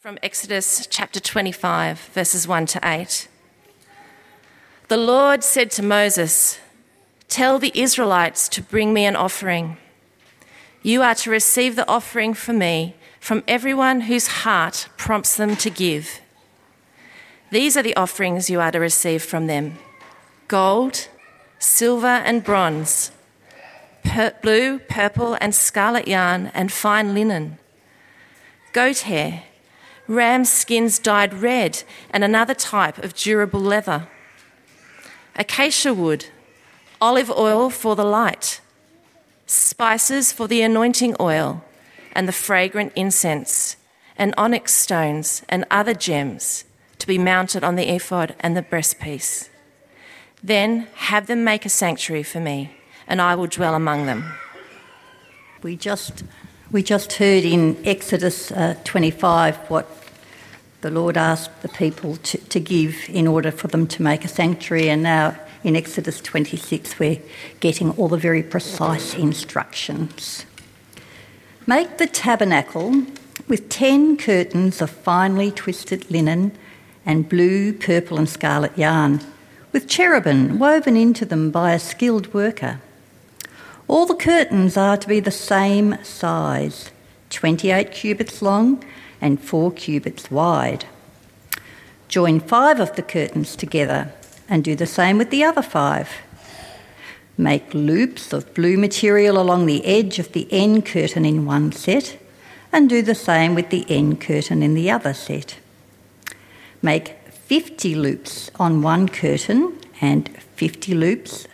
From Exodus chapter 25, verses 1 to 8. The Lord said to Moses, Tell the Israelites to bring me an offering. You are to receive the offering for me from everyone whose heart prompts them to give. These are the offerings you are to receive from them gold, silver, and bronze, per- blue, purple, and scarlet yarn, and fine linen, goat hair, ram skins dyed red, and another type of durable leather, acacia wood, olive oil for the light, spices for the anointing oil, and the fragrant incense, and onyx stones and other gems to be mounted on the ephod and the breastpiece. Then have them make a sanctuary for me, and I will dwell among them. We just, we just heard in Exodus uh, 25 what the Lord asked the people to, to give in order for them to make a sanctuary, and now in Exodus 26 we're getting all the very precise instructions. Make the tabernacle with ten curtains of finely twisted linen and blue, purple, and scarlet yarn, with cherubim woven into them by a skilled worker. All the curtains are to be the same size 28 cubits long and 4 cubits wide. Join five of the curtains together and do the same with the other five. Make loops of blue material along the edge of the end curtain in one set and do the same with the end curtain in the other set. Make 50 loops on one curtain and 50 loops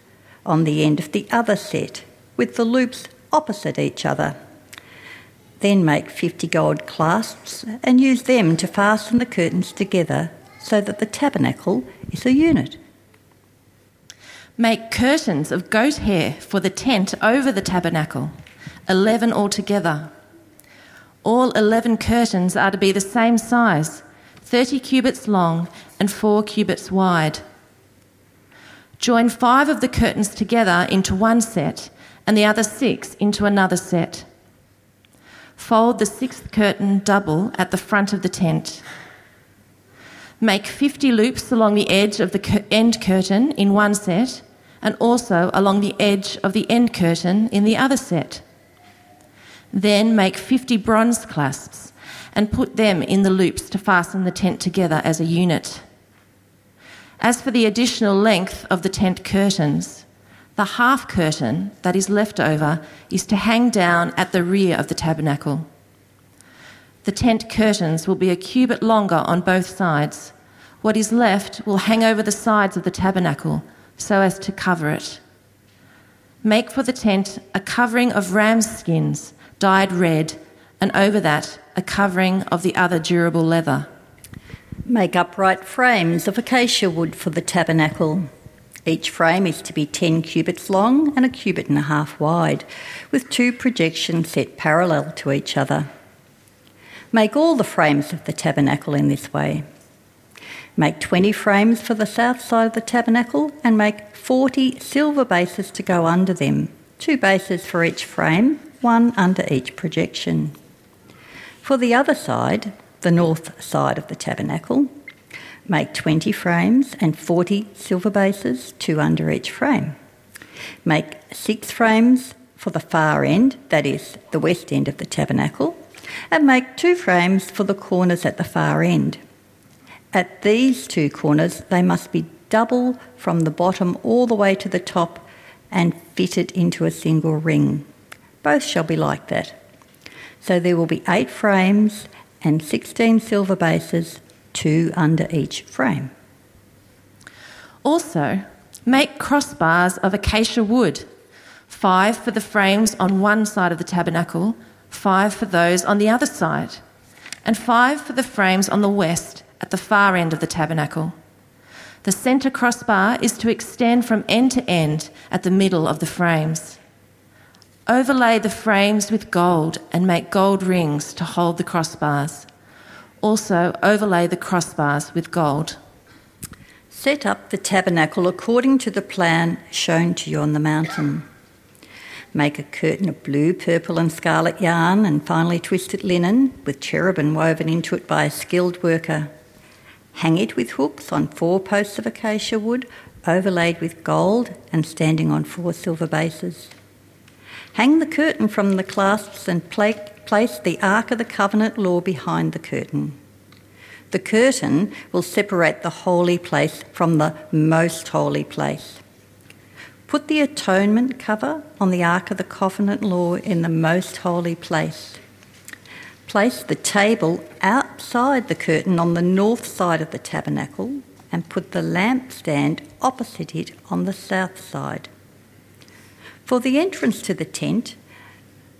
on the end of the other set, with the loops opposite each other. Then make 50 gold clasps and use them to fasten the curtains together so that the tabernacle is a unit. Make curtains of goat hair for the tent over the tabernacle, 11 altogether. All 11 curtains are to be the same size, 30 cubits long and 4 cubits wide. Join five of the curtains together into one set and the other six into another set. Fold the sixth curtain double at the front of the tent. Make 50 loops along the edge of the end curtain in one set and also along the edge of the end curtain in the other set. Then make 50 bronze clasps and put them in the loops to fasten the tent together as a unit. As for the additional length of the tent curtains, the half curtain that is left over is to hang down at the rear of the tabernacle. The tent curtains will be a cubit longer on both sides. What is left will hang over the sides of the tabernacle so as to cover it. Make for the tent a covering of ram's skins dyed red, and over that a covering of the other durable leather. Make upright frames of acacia wood for the tabernacle. Each frame is to be 10 cubits long and a cubit and a half wide, with two projections set parallel to each other. Make all the frames of the tabernacle in this way. Make 20 frames for the south side of the tabernacle and make 40 silver bases to go under them, two bases for each frame, one under each projection. For the other side, the north side of the tabernacle, make 20 frames and 40 silver bases, two under each frame. Make six frames for the far end, that is, the west end of the tabernacle, and make two frames for the corners at the far end. At these two corners, they must be double from the bottom all the way to the top and fitted into a single ring. Both shall be like that. So there will be eight frames and 16 silver bases, two under each frame. Also, make crossbars of acacia wood, five for the frames on one side of the tabernacle, five for those on the other side, and five for the frames on the west at the far end of the tabernacle. The centre crossbar is to extend from end to end at the middle of the frames. Overlay the frames with gold and make gold rings to hold the crossbars. Also, overlay the crossbars with gold. Set up the tabernacle according to the plan shown to you on the mountain. Make a curtain of blue, purple, and scarlet yarn and finely twisted linen with cherubim woven into it by a skilled worker. Hang it with hooks on four posts of acacia wood, overlaid with gold and standing on four silver bases. Hang the curtain from the clasps and place the Ark of the Covenant law behind the curtain. The curtain will separate the holy place from the most holy place. Put the atonement cover on the Ark of the Covenant law in the most holy place. Place the table outside the curtain on the north side of the tabernacle and put the lampstand opposite it on the south side. For the entrance to the tent,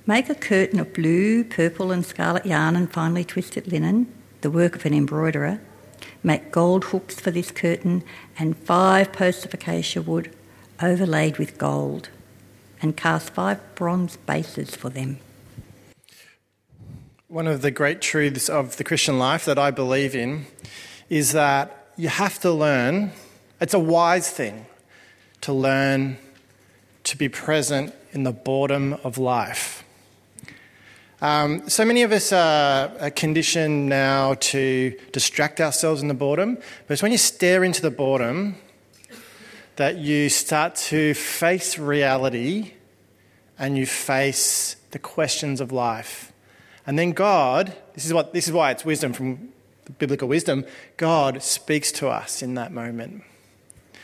make a curtain of blue, purple, and scarlet yarn and finely twisted linen, the work of an embroiderer. Make gold hooks for this curtain and five posts of acacia wood overlaid with gold, and cast five bronze bases for them. One of the great truths of the Christian life that I believe in is that you have to learn, it's a wise thing to learn to be present in the boredom of life. Um, so many of us are, conditioned now to distract ourselves in the boredom, but it's when you stare into the boredom that you start to face reality and you face the questions of life. And then God, this is, what, this is why it's wisdom from biblical wisdom, God speaks to us in that moment.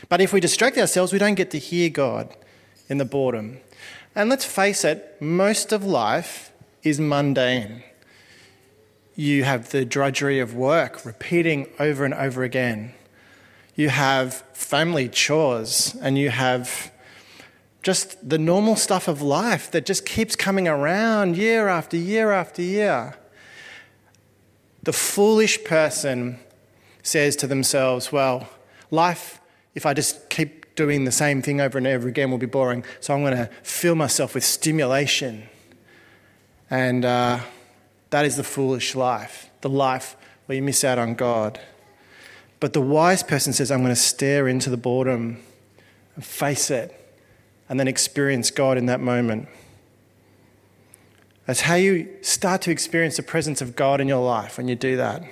But if we distract ourselves, we don't get to hear God in the boredom. And let's face it, most of life is mundane. You have the drudgery of work repeating over and over again you have family chores, and you have just the normal stuff of life that just keeps coming around year after year after year. The foolish person says to themselves, Well, life, if I just keep doing the same thing over and over again, will be boring. So I'm going to fill myself with stimulation. And uh, that is the foolish life, the life where you miss out on God. But the wise person says, I'm going to stare into the boredom and face it and then experience God in that moment. That's how you start to experience the presence of God in your life when you do that.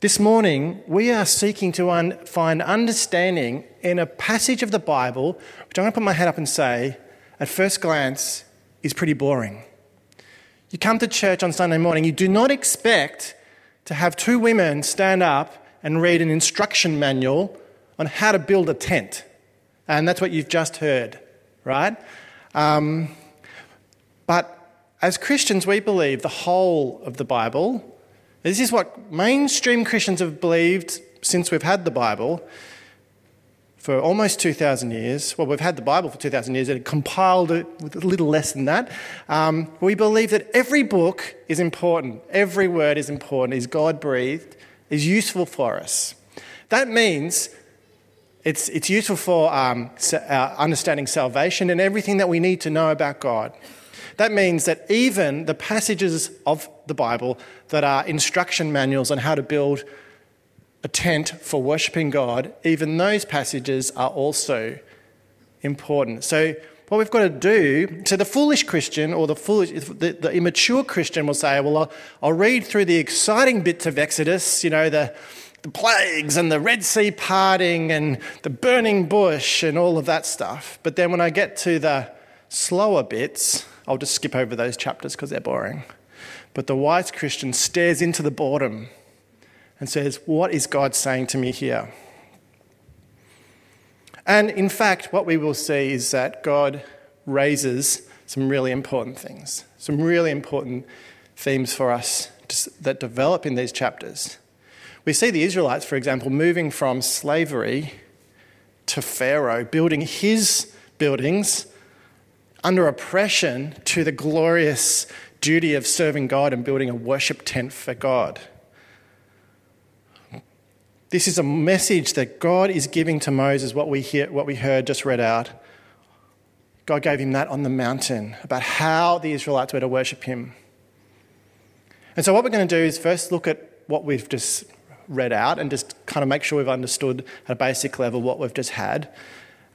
This morning, we are seeking to un- find understanding in a passage of the Bible, which I'm going to put my head up and say, at first glance, is pretty boring. You come to church on Sunday morning, you do not expect to have two women stand up and read an instruction manual on how to build a tent. And that's what you've just heard, right? Um, but as Christians, we believe the whole of the Bible. This is what mainstream Christians have believed since we've had the Bible for almost 2,000 years. Well, we've had the Bible for 2,000 years, and compiled it with a little less than that. Um, we believe that every book is important, every word is important, is God breathed, is useful for us. That means it's, it's useful for um, uh, understanding salvation and everything that we need to know about God. That means that even the passages of the Bible that are instruction manuals on how to build a tent for worshipping God, even those passages are also important. So, what we've got to do, so the foolish Christian or the foolish, the, the immature Christian will say, well, I'll, I'll, read through the exciting bits of Exodus, you know, the, the plagues and the Red Sea parting and the burning bush and all of that stuff. But then when I get to the slower bits, I'll just skip over those chapters because they're boring. But the wise Christian stares into the boredom and says, What is God saying to me here? And in fact, what we will see is that God raises some really important things, some really important themes for us that develop in these chapters. We see the Israelites, for example, moving from slavery to Pharaoh, building his buildings under oppression to the glorious duty of serving God and building a worship tent for God. This is a message that God is giving to Moses, what we, hear, what we heard just read out. God gave him that on the mountain about how the Israelites were to worship him. And so, what we're going to do is first look at what we've just read out and just kind of make sure we've understood at a basic level what we've just had.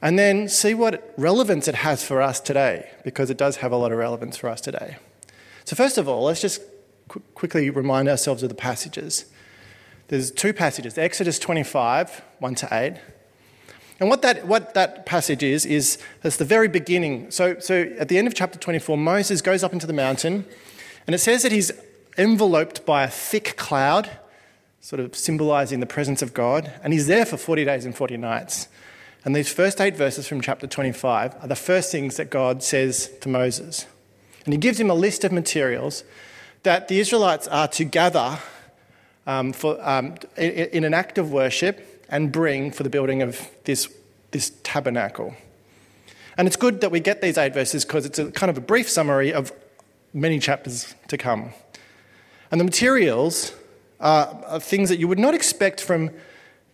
And then see what relevance it has for us today, because it does have a lot of relevance for us today. So, first of all, let's just qu- quickly remind ourselves of the passages. There's two passages Exodus 25, 1 to 8. And what that, what that passage is, is that's the very beginning. So, so at the end of chapter 24, Moses goes up into the mountain, and it says that he's enveloped by a thick cloud, sort of symbolizing the presence of God, and he's there for 40 days and 40 nights. And these first eight verses from chapter 25 are the first things that God says to Moses. And he gives him a list of materials that the Israelites are to gather um, for, um, in, an act of worship and bring for the building of this, this tabernacle. And it's good that we get these eight verses because it's a kind of a brief summary of many chapters to come. And the materials are, are things that you would not expect from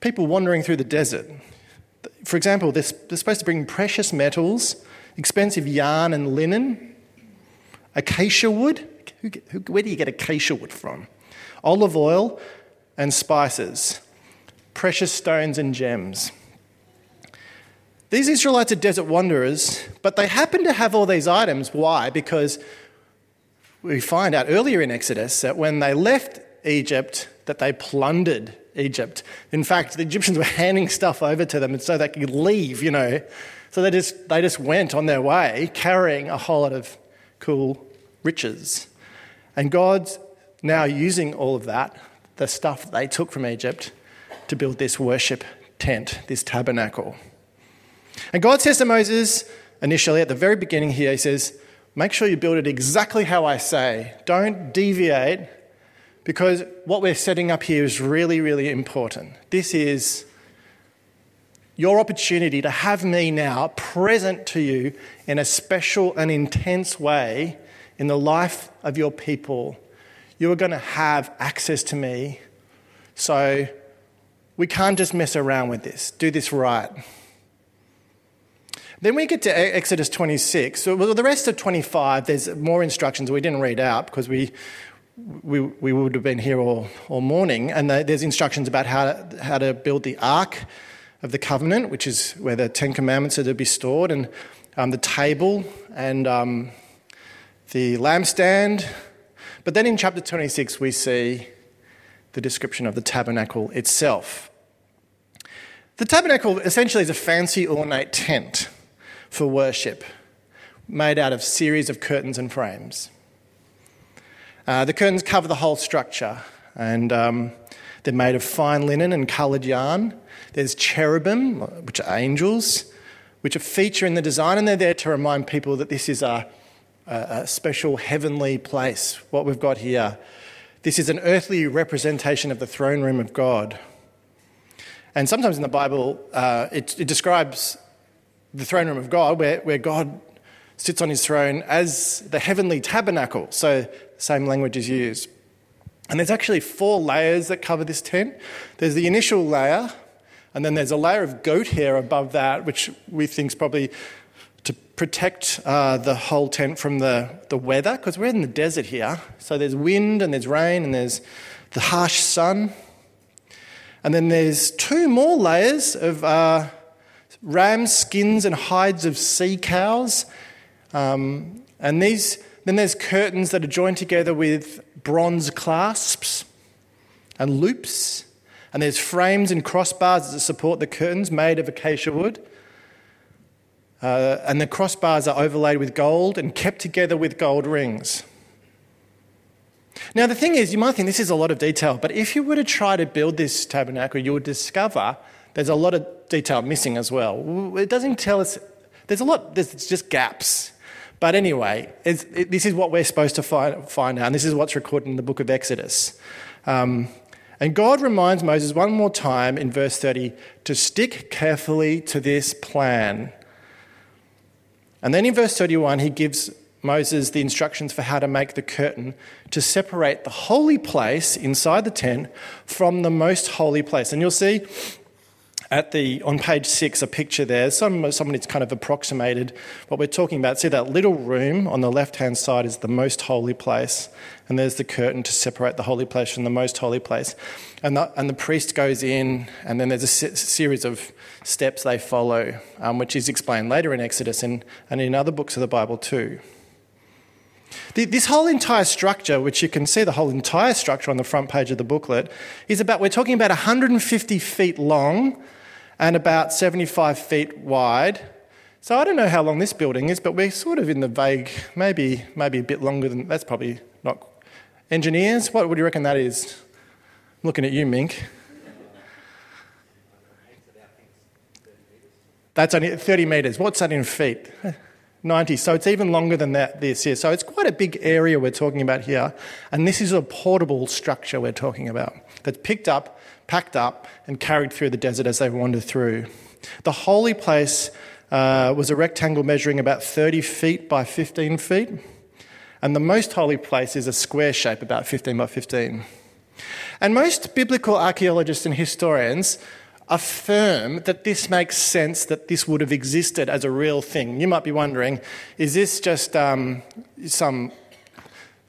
people wandering through the desert. For example, they're, they're supposed to bring precious metals, expensive yarn and linen, acacia wood. Who, who, where do you get acacia wood from? Olive oil and spices, precious stones and gems. These Israelites are desert wanderers, but they happen to have all these items. Why? Because we find out earlier in Exodus that when they left Egypt, that they plundered Egypt. In fact, the Egyptians were handing stuff over to them so they could leave, you know. So they just, they just went on their way carrying a whole lot of cool riches. And God's now using all of that, the stuff they took from Egypt, to build this worship tent, this tabernacle. And God says to Moses, initially at the very beginning here, He says, Make sure you build it exactly how I say. Don't deviate because what we're setting up here is really, really important. This is your opportunity to have me now present to you in a special and intense way in the life of your people. You are going to have access to me. So we can't just mess around with this. Do this right. Then we get to Exodus 26. So the rest of 25, there's more instructions we didn't read out because we, we, we would have been here all, all morning. And there's instructions about how to, how to build the Ark of the Covenant, which is where the Ten Commandments are to be stored, and um, the table and um, the lampstand. But then in chapter 26, we see the description of the tabernacle itself. The tabernacle essentially is a fancy, ornate tent for worship, made out of series of curtains and frames. Uh, the curtains cover the whole structure, and um, they're made of fine linen and coloured yarn. There's cherubim, which are angels, which are feature in the design, and they're there to remind people that this is a, a, a special heavenly place. What we've got here, this is an earthly representation of the throne room of God. And sometimes in the Bible, uh, it, it describes the throne room of God, where, where God sits on his throne as the heavenly tabernacle. So, same language is used. And there's actually four layers that cover this tent. There's the initial layer, and then there's a layer of goat hair above that, which we think is probably to protect uh, the whole tent from the, the weather, because we're in the desert here. So there's wind, and there's rain, and there's the harsh sun. And then there's two more layers of. Uh, ram skins and hides of sea cows. Um, and these, then there's curtains that are joined together with bronze clasps and loops. And there's frames and crossbars that support the curtains made of acacia wood. Uh, and the crossbars are overlaid with gold and kept together with gold rings. Now, the thing is, you might think this is a lot of detail, but if you were to try to build this tabernacle, you would discover there's a lot of detail missing as well. It doesn't tell us, there's a lot, there's just gaps. But anyway, it, this is what we're supposed to find, find out, and this is what's recorded in the book of Exodus. Um, and God reminds Moses one more time in verse 30 to stick carefully to this plan. And then in verse 31, he gives Moses the instructions for how to make the curtain to separate the holy place inside the tent from the most holy place. And you'll see at the on page six a picture there. Some somebody's kind of approximated what we're talking about. See that little room on the left hand side is the most holy place, and there's the curtain to separate the holy place from the most holy place, and the, and the priest goes in, and then there's a se- series of steps they follow, um, which is explained later in Exodus and, and in other books of the Bible too. This whole entire structure, which you can see the whole entire structure on the front page of the booklet, is about, we're talking about 150 feet long and about 75 feet wide. So I don't know how long this building is, but we're sort of in the vague, maybe, maybe a bit longer than that's probably not. Engineers, what would you reckon that is? I'm looking at you, Mink. That's only 30 metres. What's that in feet? 90. So it's even longer than that, this year. So it's quite a big area we're talking about here. And this is a portable structure we're talking about that's picked up, packed up, and carried through the desert as they wander through. The holy place uh, was a rectangle measuring about 30 feet by 15 feet. And the most holy place is a square shape, about 15 by 15. And most biblical archaeologists and historians affirm that this makes sense, that this would have existed as a real thing. You might be wondering is this just um, some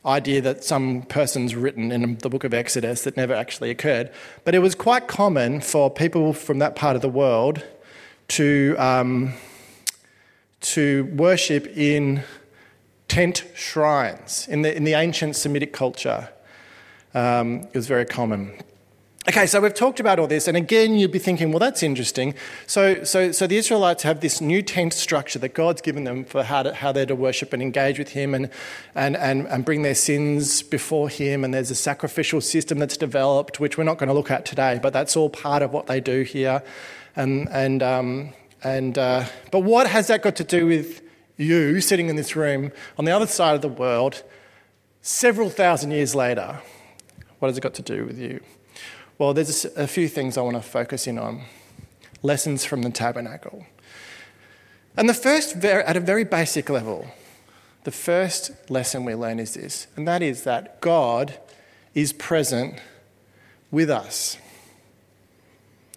idea that some person's written in the book of Exodus that never actually occurred? But it was quite common for people from that part of the world to, um, to worship in tent shrines. In the, in the ancient Semitic culture, um, it was very common. Okay, so we've talked about all this, and again, you'd be thinking, well, that's interesting. So, so, so the Israelites have this new tent structure that God's given them for how, to, how they're to worship and engage with Him and, and, and, and bring their sins before Him. And there's a sacrificial system that's developed, which we're not going to look at today, but that's all part of what they do here. And, and, um, and, uh, but what has that got to do with you sitting in this room on the other side of the world several thousand years later? What has it got to do with you? Well, there's a few things I want to focus in on. Lessons from the tabernacle. And the first, at a very basic level, the first lesson we learn is this, and that is that God is present with us.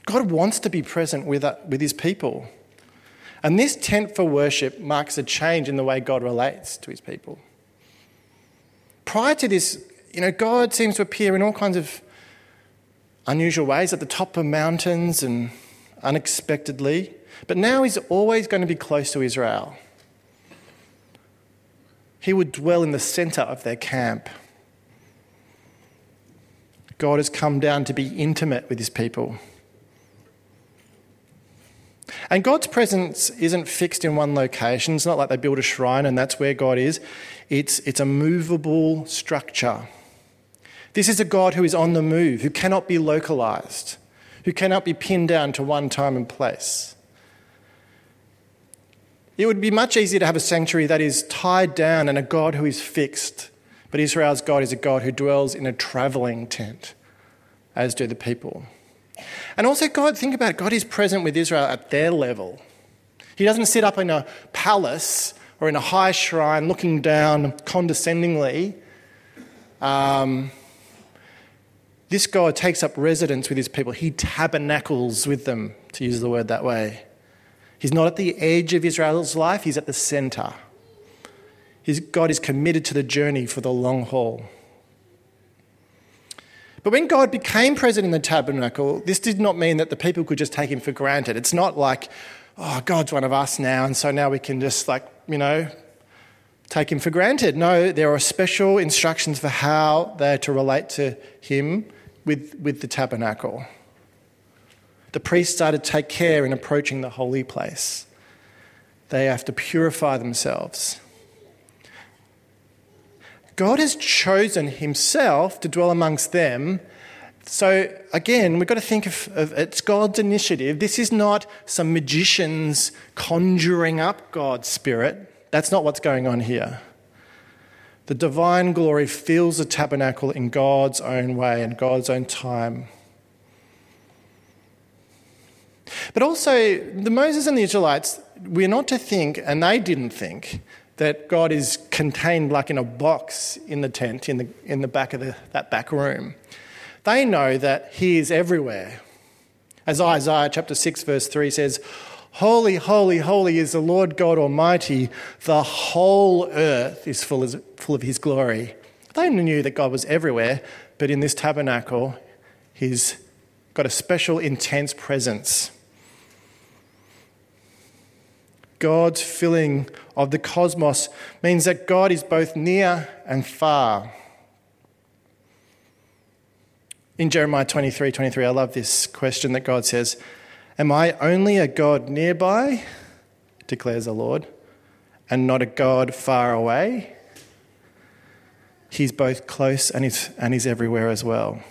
God wants to be present with, with his people. And this tent for worship marks a change in the way God relates to his people. Prior to this, you know, God seems to appear in all kinds of unusual ways at the top of mountains and unexpectedly. But now he's always going to be close to Israel. He would dwell in the center of their camp. God has come down to be intimate with his people. And God's presence isn't fixed in one location. It's not like they build a shrine and that's where God is. It's, it's a movable structure. This is a God who is on the move, who cannot be localized, who cannot be pinned down to one time and place. It would be much easier to have a sanctuary that is tied down and a God who is fixed. But Israel's God is a God who dwells in a traveling tent, as do the people. And also, God, think about it, God is present with Israel at their level. He doesn't sit up in a palace or in a high shrine looking down condescendingly. Um, this God takes up residence with his people. He tabernacles with them, to use the word that way. He's not at the edge of Israel's life, he's at the center. His, God is committed to the journey for the long haul. But when God became present in the tabernacle, this did not mean that the people could just take him for granted. It's not like, oh, God's one of us now, and so now we can just, like, you know, take him for granted. No, there are special instructions for how they're to relate to him with, with the tabernacle. The priests are to take care in approaching the holy place. They have to purify themselves. God has chosen himself to dwell amongst them. So, again, we've got to think of, of, it's God's initiative. This is not some magicians conjuring up God's Spirit. That's not what's going on here. The divine glory fills the tabernacle in God's own way and God's own time. But also, the Moses and the Israelites, we're not to think, and they didn't think, that God is contained like in a box in the tent, in the, in the back of the, that back room. They know that He is everywhere. As Isaiah chapter 6, verse 3 says, Holy, holy, holy is the Lord God Almighty. The whole earth is full of, full of His glory. They knew that God was everywhere, but in this tabernacle, He's got a special, intense presence. God's filling of the cosmos means that God is both near and far. In Jeremiah 23 23, I love this question that God says, Am I only a God nearby, declares the Lord, and not a God far away? He's both close and he's, and he's everywhere as well.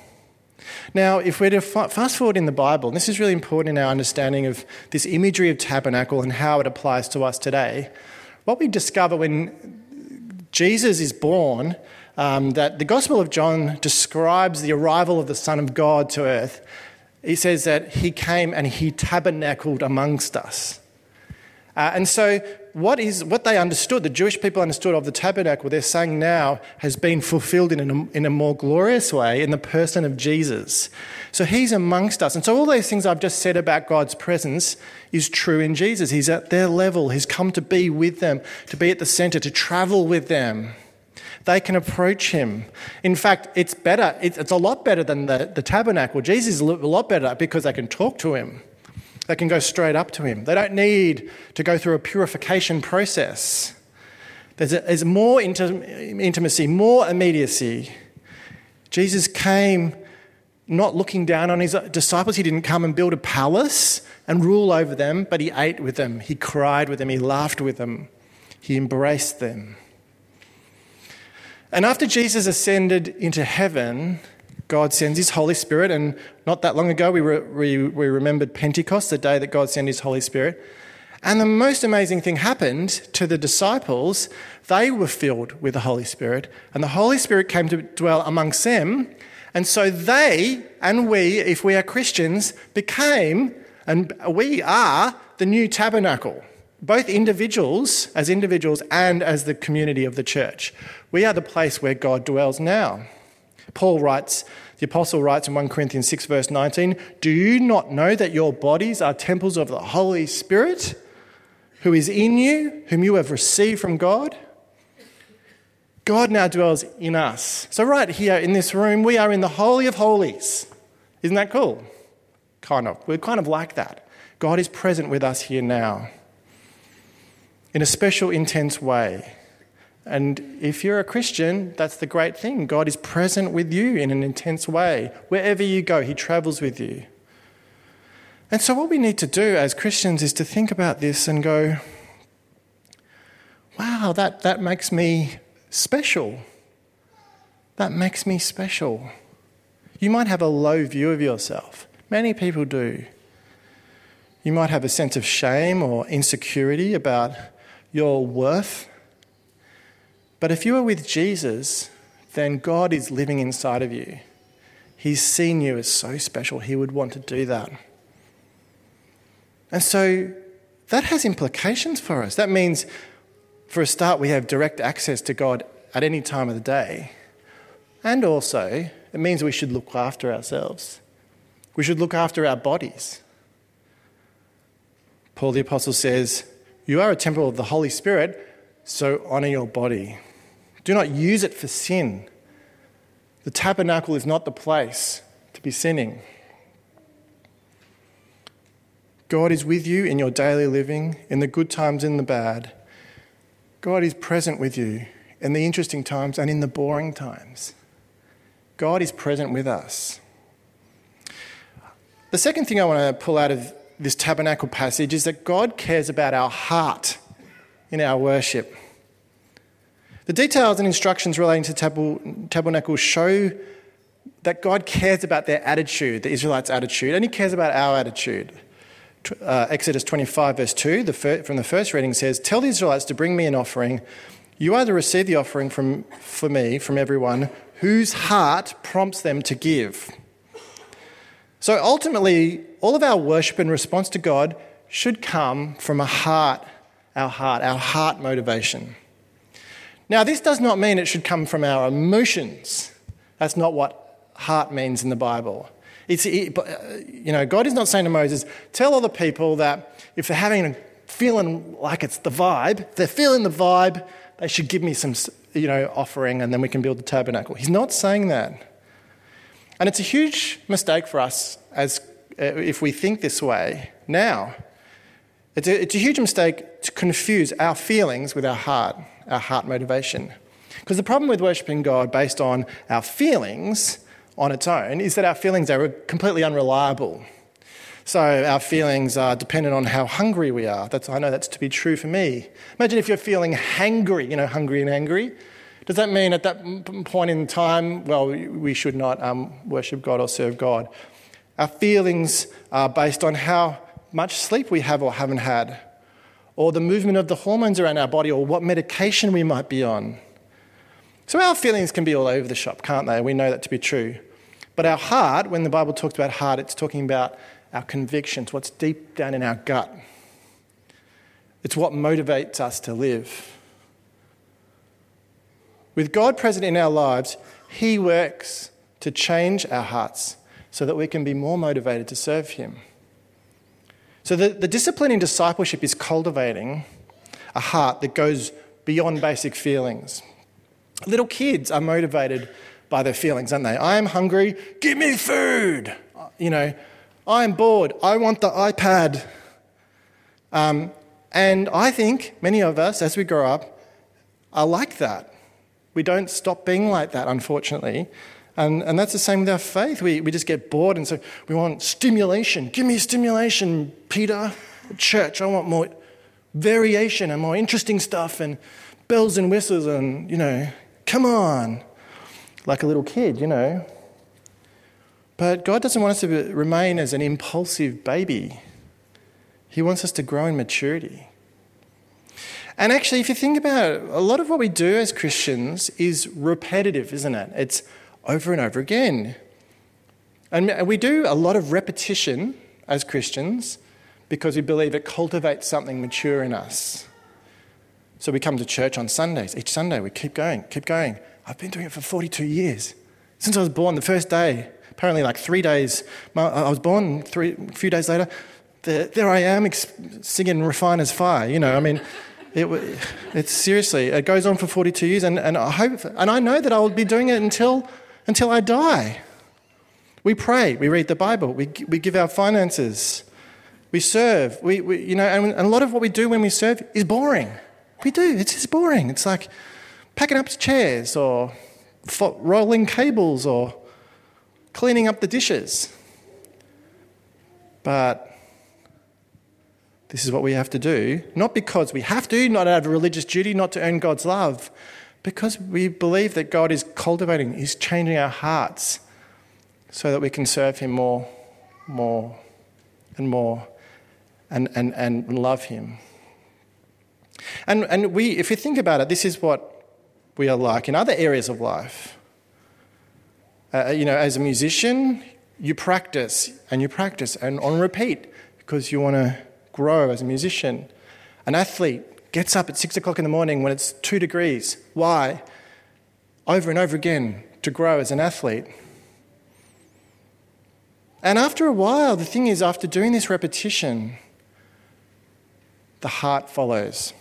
Now, if we're to fast forward in the Bible, and this is really important in our understanding of this imagery of tabernacle and how it applies to us today, what we discover when Jesus is born, um, that the Gospel of John describes the arrival of the Son of God to earth he says that he came and he tabernacled amongst us. Uh, and so, what, is, what they understood, the Jewish people understood of the tabernacle, they're saying now has been fulfilled in a, in a more glorious way in the person of Jesus. So, he's amongst us. And so, all those things I've just said about God's presence is true in Jesus. He's at their level, he's come to be with them, to be at the center, to travel with them they can approach him. In fact, it's better, it's a lot better than the, the tabernacle. Jesus is a lot better because they can talk to him. They can go straight up to him. They don't need to go through a purification process. There's, a, there's more intimacy, more immediacy. Jesus came not looking down on his disciples. He didn't come and build a palace and rule over them, but he ate with them, he cried with them, he laughed with them, he embraced them. And after Jesus ascended into heaven, God sends his Holy Spirit. And not that long ago, we, re- we, we remembered Pentecost, the day that God sent his Holy Spirit. And the most amazing thing happened to the disciples. They were filled with the Holy Spirit, and the Holy Spirit came to dwell amongst them. And so they and we, if we are Christians, became, and we are, the new tabernacle both individuals, as individuals, and as the community of the church. We are the place where God dwells now. Paul writes, the apostle writes in 1 Corinthians 6, verse 19, Do you not know that your bodies are temples of the Holy Spirit, who is in you, whom you have received from God? God now dwells in us. So, right here in this room, we are in the Holy of Holies. Isn't that cool? Kind of. We're kind of like that. God is present with us here now in a special, intense way. And if you're a Christian, that's the great thing. God is present with you in an intense way. Wherever you go, He travels with you. And so, what we need to do as Christians is to think about this and go, wow, that, that makes me special. That makes me special. You might have a low view of yourself. Many people do. You might have a sense of shame or insecurity about your worth. But if you are with Jesus, then God is living inside of you. He's seen you as so special, He would want to do that. And so that has implications for us. That means, for a start, we have direct access to God at any time of the day. And also, it means we should look after ourselves. We should look after our bodies. Paul the Apostle says, you are a temple of the Holy Spirit, so honor your body. Do not use it for sin. The tabernacle is not the place to be sinning. God is with you in your daily living, in the good times and the bad. God is present with you in the interesting times and in the boring times. God is present with us. The second thing I want to pull out of this tabernacle passage is that God cares about our heart in our worship. The details and instructions relating to tabernacle show that God cares about their attitude, the Israelites' attitude, and He cares about our attitude. Uh, Exodus 25, verse 2, the fir- from the first reading says, Tell the Israelites to bring me an offering. You are to receive the offering from, for me from everyone whose heart prompts them to give. So ultimately, all of our worship and response to God should come from a heart, our heart, our heart motivation. Now, this does not mean it should come from our emotions. That's not what heart means in the Bible. It's, it, uh, you know, God is not saying to Moses, tell all the people that if they're having a feeling like it's the vibe, if they're feeling the vibe, they should give me some, you know, offering and then we can build the tabernacle. He's not saying that. And it's a huge mistake for us as uh, if we think this way now. It's a, it's a huge mistake to confuse our feelings with our heart, our heart motivation. Because the problem with worshipping God based on our feelings on its own is that our feelings are completely unreliable. So our feelings are dependent on how hungry we are. That's, I know that's to be true for me. Imagine if you're feeling hangry, you know, hungry and angry. Does that mean at that point in time, well, we should not um, worship God or serve God? Our feelings are based on how much sleep we have or haven't had, or the movement of the hormones around our body, or what medication we might be on. So our feelings can be all over the shop, can't they? We know that to be true. But our heart, when the Bible talks about heart, it's talking about our convictions, what's deep down in our gut. It's what motivates us to live. With God present in our lives, He works to change our hearts so that we can be more motivated to serve Him. So, the, the discipline in discipleship is cultivating a heart that goes beyond basic feelings. Little kids are motivated by their feelings, aren't they? I am hungry, give me food. You know, I am bored, I want the iPad. Um, and I think many of us, as we grow up, are like that. We don't stop being like that, unfortunately. And, and that's the same with our faith. We, we just get bored and so we want stimulation. Give me stimulation, Peter. Church, I want more variation and more interesting stuff and bells and whistles and, you know, come on. Like a little kid, you know. But God doesn't want us to remain as an impulsive baby. He wants us to grow in maturity. And actually, if you think about it, a lot of what we do as Christians is repetitive, isn't it? It's over and over again. And we do a lot of repetition as Christians because we believe it cultivates something mature in us. So we come to church on Sundays. Each Sunday, we keep going, keep going. I've been doing it for 42 years. Since I was born, the first day, apparently like three days, I was born, three, a few days later, there I am singing Refiner's Fire. You know, I mean, it, it's seriously, it goes on for 42 years, and, and I hope, and I know that I will be doing it until until I die. We pray, we read the Bible, we, we give our finances, we serve. We, we you know, and, and a lot of what we do when we serve is boring. We do, it's just boring. It's like packing up chairs or rolling cables or cleaning up the dishes. But this is what we have to do, not because we have to, not out of a religious duty, not to earn God's love, because we believe that God is cultivating, He's changing our hearts so that we can serve Him more, more, and more, and, and, and love Him. And, and we, if you think about it, this is what we are like in other areas of life. Uh, you know, as a musician, you practice and you practice and on repeat because you want to grow as a musician. An athlete gets up at six o'clock in the morning when it's two degrees. Why? Over and over again to grow as an athlete. And after a while, the thing is, after doing this repetition, the heart follows.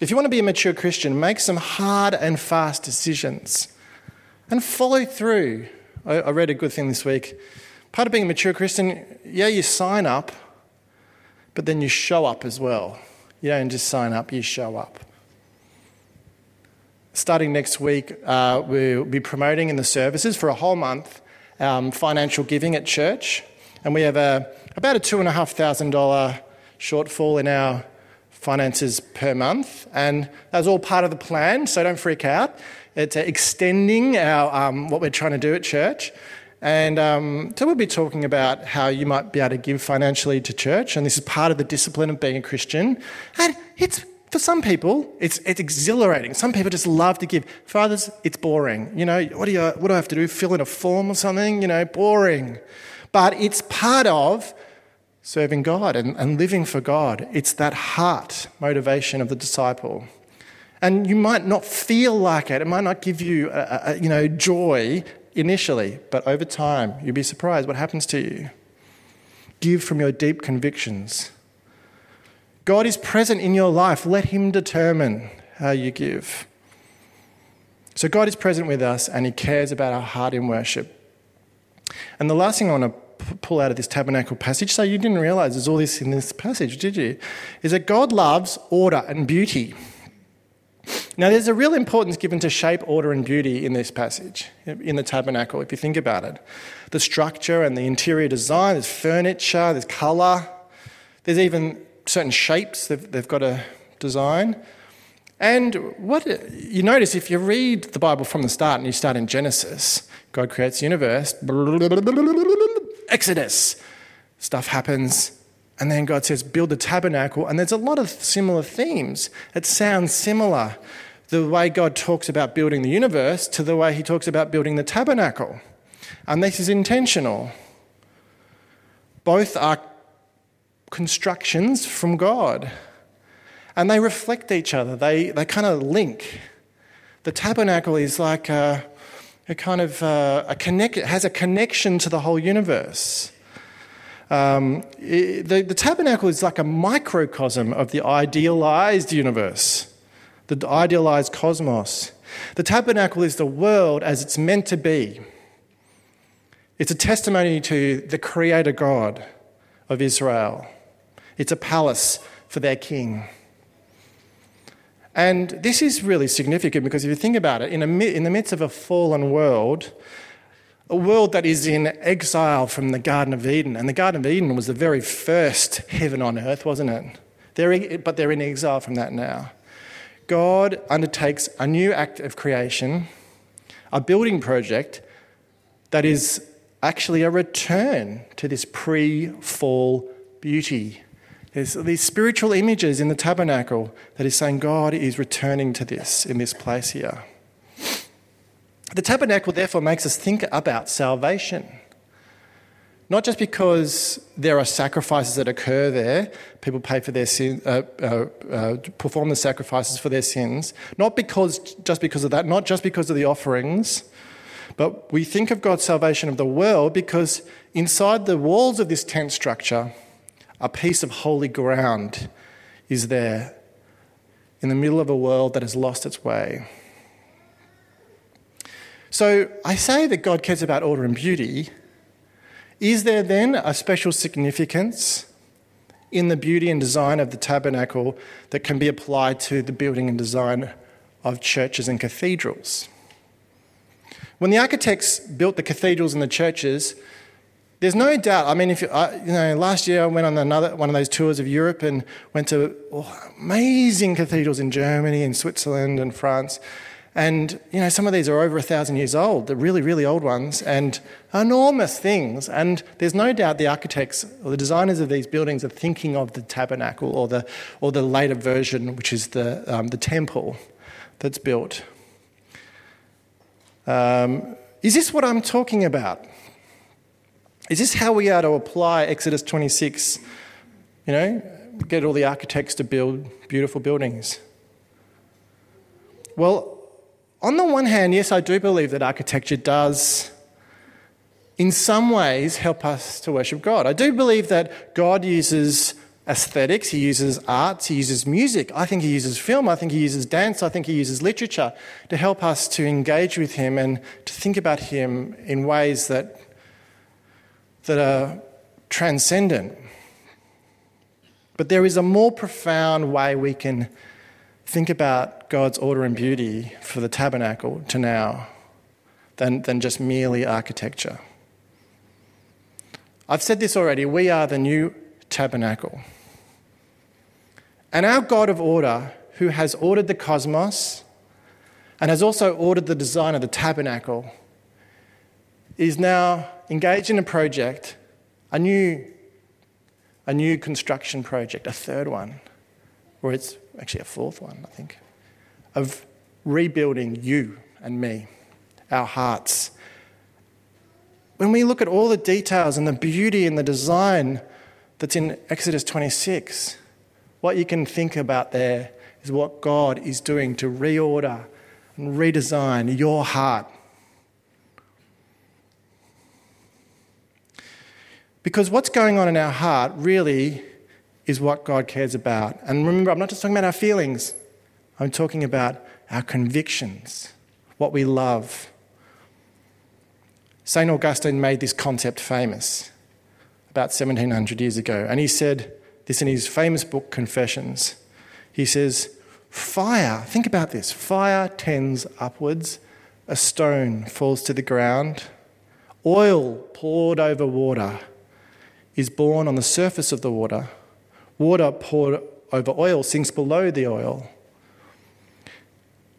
If you want to be a mature Christian, make some hard and fast decisions and follow through. I, read a good thing this week. Part of being a mature Christian, yeah, you sign up, but then you show up as well. You don't just sign up, you show up. Starting next week, uh, we'll be promoting in the services for a whole month um, financial giving at church. And we have a, about a $2,500 shortfall in our finances per month. And that's all part of the plan, so don't freak out. It's extending our, um, what we're trying to do at church. And um, so we'll be talking about how you might be able to give financially to church, and this is part of the discipline of being a Christian. And it's for some people, it's, it's exhilarating. Some people just love to give. For others, it's boring. You know, what do, you, what do I have to do? Fill in a form or something? You know, boring. But it's part of serving God and, and living for God. It's that heart motivation of the disciple. And you might not feel like it. It might not give you, a, a, you know, joy initially, but over time, you'll be surprised what happens to you. Give from your deep convictions. God is present in your life. Let Him determine how you give. So, God is present with us and He cares about our heart in worship. And the last thing I want to pull out of this tabernacle passage, so you didn't realize there's all this in this passage, did you? Is that God loves order and beauty. Now, there's a real importance given to shape, order, and beauty in this passage, in the tabernacle, if you think about it. The structure and the interior design, there's furniture, there's colour, there's even certain shapes they've, they've got to design. And what you notice if you read the Bible from the start and you start in Genesis, God creates the universe, Exodus, stuff happens, and then God says, build the tabernacle. And there's a lot of similar themes. It sounds similar, the way God talks about building the universe to the way he talks about building the tabernacle. And this is intentional. Both are constructions from God. And they reflect each other, they, they kind of link. The tabernacle is like a, a kind of uh, a connect, it has a connection to the whole universe. Um, it, the, the tabernacle is like a microcosm of the idealized universe, the idealized cosmos. The tabernacle is the world as it's meant to be. It's a testimony to the Creator God of Israel. It's a palace for their king. And this is really significant because if you think about it, in, a, in the midst of a fallen world, a world that is in exile from the Garden of Eden. And the Garden of Eden was the very first heaven on earth, wasn't it? They're, but they're in exile from that now. God undertakes a new act of creation, a building project that is actually a return to this pre fall beauty. There's these spiritual images in the tabernacle that is saying God is returning to this in this place here. The tabernacle, therefore, makes us think about salvation. Not just because there are sacrifices that occur there, people pay for their sin, uh, uh, uh, perform the sacrifices for their sins. Not because just because of that, not just because of the offerings, but we think of God's salvation of the world because inside the walls of this tent structure, a piece of holy ground is there in the middle of a world that has lost its way. So I say that God cares about order and beauty. Is there then a special significance in the beauty and design of the tabernacle that can be applied to the building and design of churches and cathedrals? When the architects built the cathedrals and the churches, there's no doubt. I mean, if you, uh, you know, last year I went on another one of those tours of Europe and went to oh, amazing cathedrals in Germany and Switzerland and France, and, you know, some of these are over a thousand years old, the really, really old ones, and enormous things. And there's no doubt the architects or the designers of these buildings are thinking of the tabernacle or the, or the later version, which is the, um, the temple that's built. Um, is this what I'm talking about? Is this how we are to apply Exodus 26? You know, get all the architects to build beautiful buildings? Well, on the one hand, yes, I do believe that architecture does, in some ways, help us to worship God. I do believe that God uses aesthetics, He uses arts, He uses music. I think He uses film, I think He uses dance, I think He uses literature to help us to engage with Him and to think about Him in ways that, that are transcendent. But there is a more profound way we can think about God's order and beauty for the tabernacle to now than, than just merely architecture. I've said this already we are the new tabernacle. And our God of order, who has ordered the cosmos and has also ordered the design of the tabernacle, is now engaged in a project, a new, a new construction project, a third one, where it's actually a fourth one, I think, of rebuilding you and me, our hearts. When we look at all the details and the beauty and the design that's in Exodus 26, what you can think about there is what God is doing to reorder and redesign your heart. Because what's going on in our heart really is what God cares about. And remember, I'm not just talking about our feelings, I'm talking about our convictions, what we love. St. Augustine made this concept famous about 1700 years ago, and he said this in his famous book, Confessions. He says, Fire, think about this fire tends upwards, a stone falls to the ground, oil poured over water is borne on the surface of the water. Water poured over oil sinks below the oil.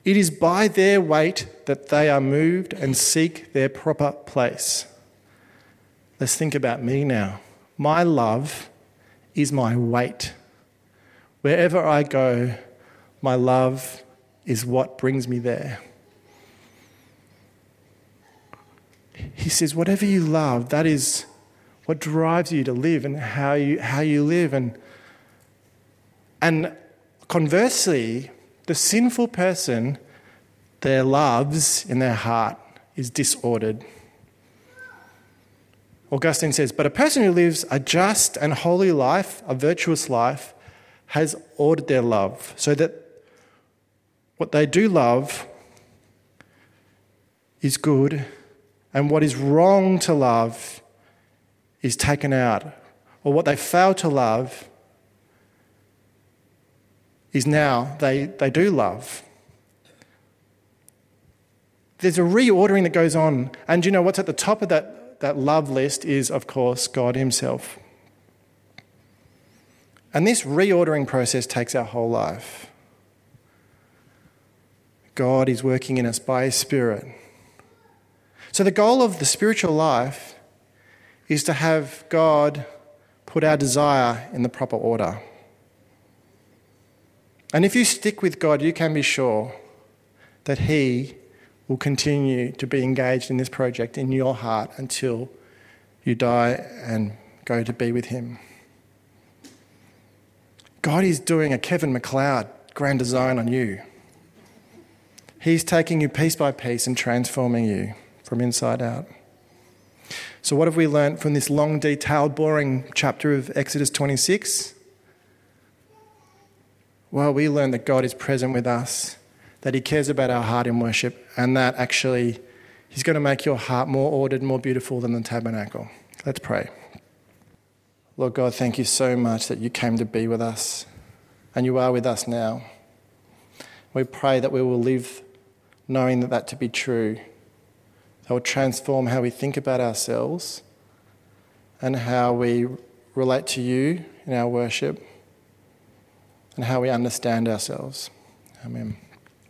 It is by their weight that they are moved and seek their proper place. Let's think about me now. My love is my weight. Wherever I go, my love is what brings me there. He says, whatever you love, that is what drives you to live and how you, how you live. And, and conversely, the sinful person, their loves in their heart is disordered. Augustine says, But a person who lives a just and holy life, a virtuous life, has ordered their love so that what they do love is good, and what is wrong to love is taken out, or what they fail to love is now they, they do love. There's a reordering that goes on, and you know what's at the top of that that love list is, of course, God Himself. And this reordering process takes our whole life. God is working in us by His Spirit. So, the goal of the spiritual life is to have God put our desire in the proper order. And if you stick with God, you can be sure that He will continue to be engaged in this project in your heart until you die and go to be with Him. God is doing a Kevin McCloud grand design on you. He's taking you piece by piece and transforming you from inside out. So, what have we learned from this long, detailed, boring chapter of Exodus 26? Well, we learn that God is present with us that He cares about our heart in worship, and that actually He's going to make your heart more ordered, more beautiful than the tabernacle. Let's pray. Lord God, thank you so much that you came to be with us, and you are with us now. We pray that we will live knowing that that to be true. That will transform how we think about ourselves and how we relate to you in our worship and how we understand ourselves. Amen.